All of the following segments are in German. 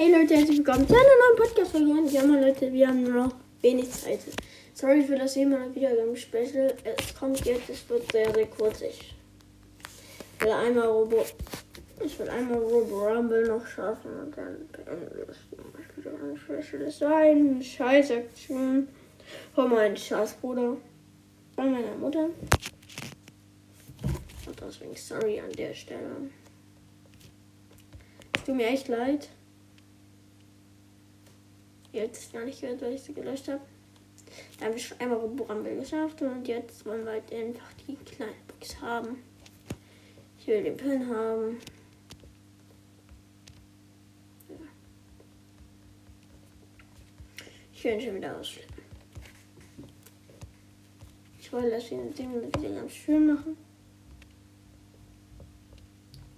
Hey Leute, herzlich willkommen zu einer neuen Podcast-Folge. Ja, mal Leute, wir haben nur noch wenig Zeit. Sorry für das Thema Wiedergaben-Special. Es kommt jetzt, es wird sehr, sehr kurz. Ich will einmal Robo. Ich will einmal Robo Rumble noch schaffen und dann beenden wir das Wiedergaben-Special. Es war eine scheiß Aktion von meinem Scheißbruder. Von meiner Mutter. Und deswegen sorry an der Stelle. Tut mir echt leid jetzt gar nicht gehört, weil ich sie gelöscht habe. Da habe ich einmal Rumble geschafft und jetzt wollen wir halt einfach die kleine Box haben. Ich will den Pin haben. Ja. Ich will ihn schon wieder ausflippen. Ich wollte das hier wieder ganz schön machen.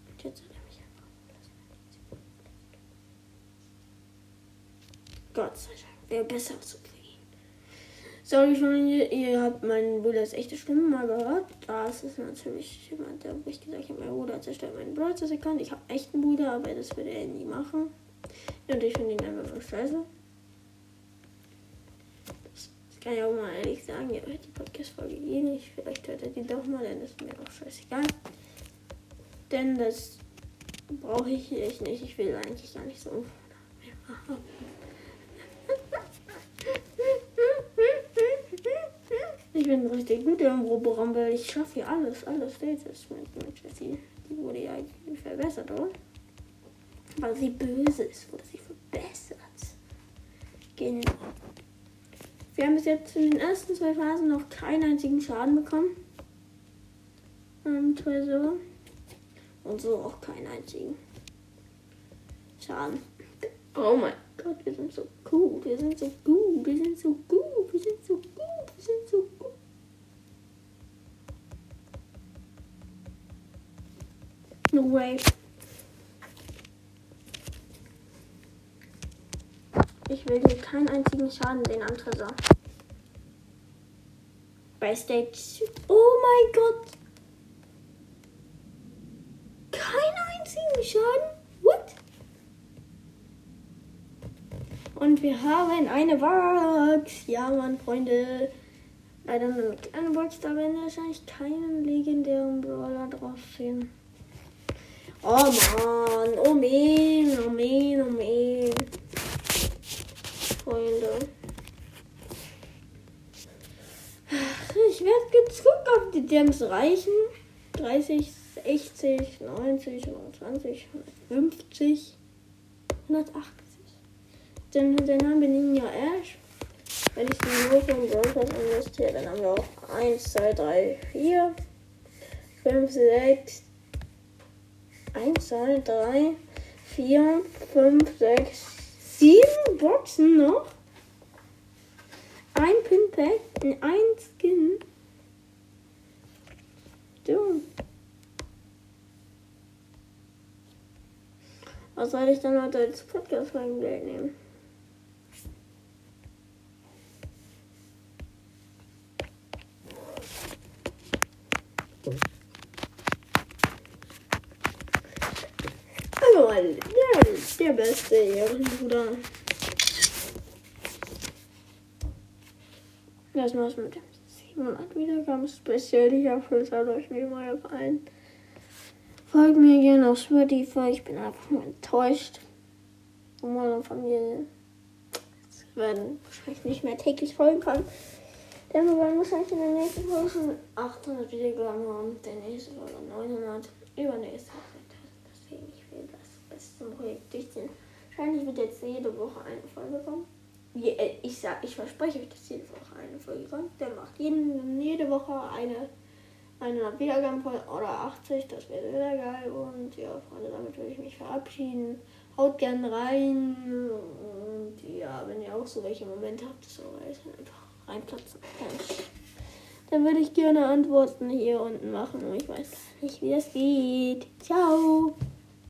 Und jetzt Gott sei Dank. Wäre besser zu kriegen. Sorry, Freunde, ihr habt meinen Bruders echte Stimme mal gehört. Das ist natürlich jemand, der, wo ich gesagt habe, mein Bruder zerstört meinen Brothers Account. Ich habe echten Bruder, aber das würde er nie machen. Und ich finde ihn einfach nur scheiße. Das, kann ich auch mal ehrlich sagen. Ihr hört die Podcast-Folge eh nicht. Vielleicht hört er die doch mal, das ist mir auch scheißegal. Denn das brauche ich echt nicht. Ich will eigentlich gar nicht so. Ich bin richtig gut im Roborumble. Ich schaffe hier alles, alles Stages mit, mit Jessie. Die wurde ja verbessert, oder? Weil sie böse ist, wurde sie verbessert. Genau. Wir haben bis jetzt in den ersten zwei Phasen noch keinen einzigen Schaden bekommen. Und so. Und so auch keinen einzigen Schaden. Oh mein Gott, wir sind so gut, wir sind so gut, wir sind so gut, wir sind so gut, wir sind so gut. No way. Ich will hier keinen einzigen Schaden sehen am Tresor. Bei Stage. Oh mein Gott! Keinen einzigen Schaden? Und wir haben eine Box. Ja, Mann, Freunde. Leider nur eine Box. Da werden wahrscheinlich keinen legendären Brawler drauf sehen. Oh Mann. Oh man. Oh man. Oh man. Freunde. Ich werde gucken, ob die Gems reichen. 30, 60, 90, 120, 150, 180. Dann, dann haben wir Ninja Ash. Wenn ich die nur von Brawl investiere, dann haben wir auch 1, 2, 3, 4, 5, 6, 1, 2, 3, 4, 5, 6, 7 Boxen noch. Ein Pinpack, ein Skin. So. Was soll ich dann heute als Podcast-Geld nehmen? Der, der beste Ehrenbruder. Das war's mit dem 700 Wiedergaben-Special. Ich hoffe, es hat euch wie immer gefallen. Folgt mir gerne auf Spotify. Ich bin einfach nur enttäuscht. Und meine Familie werden wahrscheinlich nicht mehr täglich folgen können. Denn wir werden wahrscheinlich in der nächsten Folge 800 Wiedergaben haben. Der nächste Folge 900. Übernächste Woche zum Projekt durchziehen. Wahrscheinlich wird jetzt jede Woche eine Folge kommen. Äh, ich sag, ich verspreche euch, dass jede Woche eine Folge kommt. Der macht jeden, jede Woche eine, eine Wiedergaben oder 80. Das wäre sehr geil. Und ja, Freunde, damit würde ich mich verabschieden. Haut gerne rein. Und ja, wenn ihr auch so welche Momente habt, so einfach reinplatzen. Dann würde ich gerne Antworten hier unten machen. Und ich weiß nicht, wie das geht. Ciao.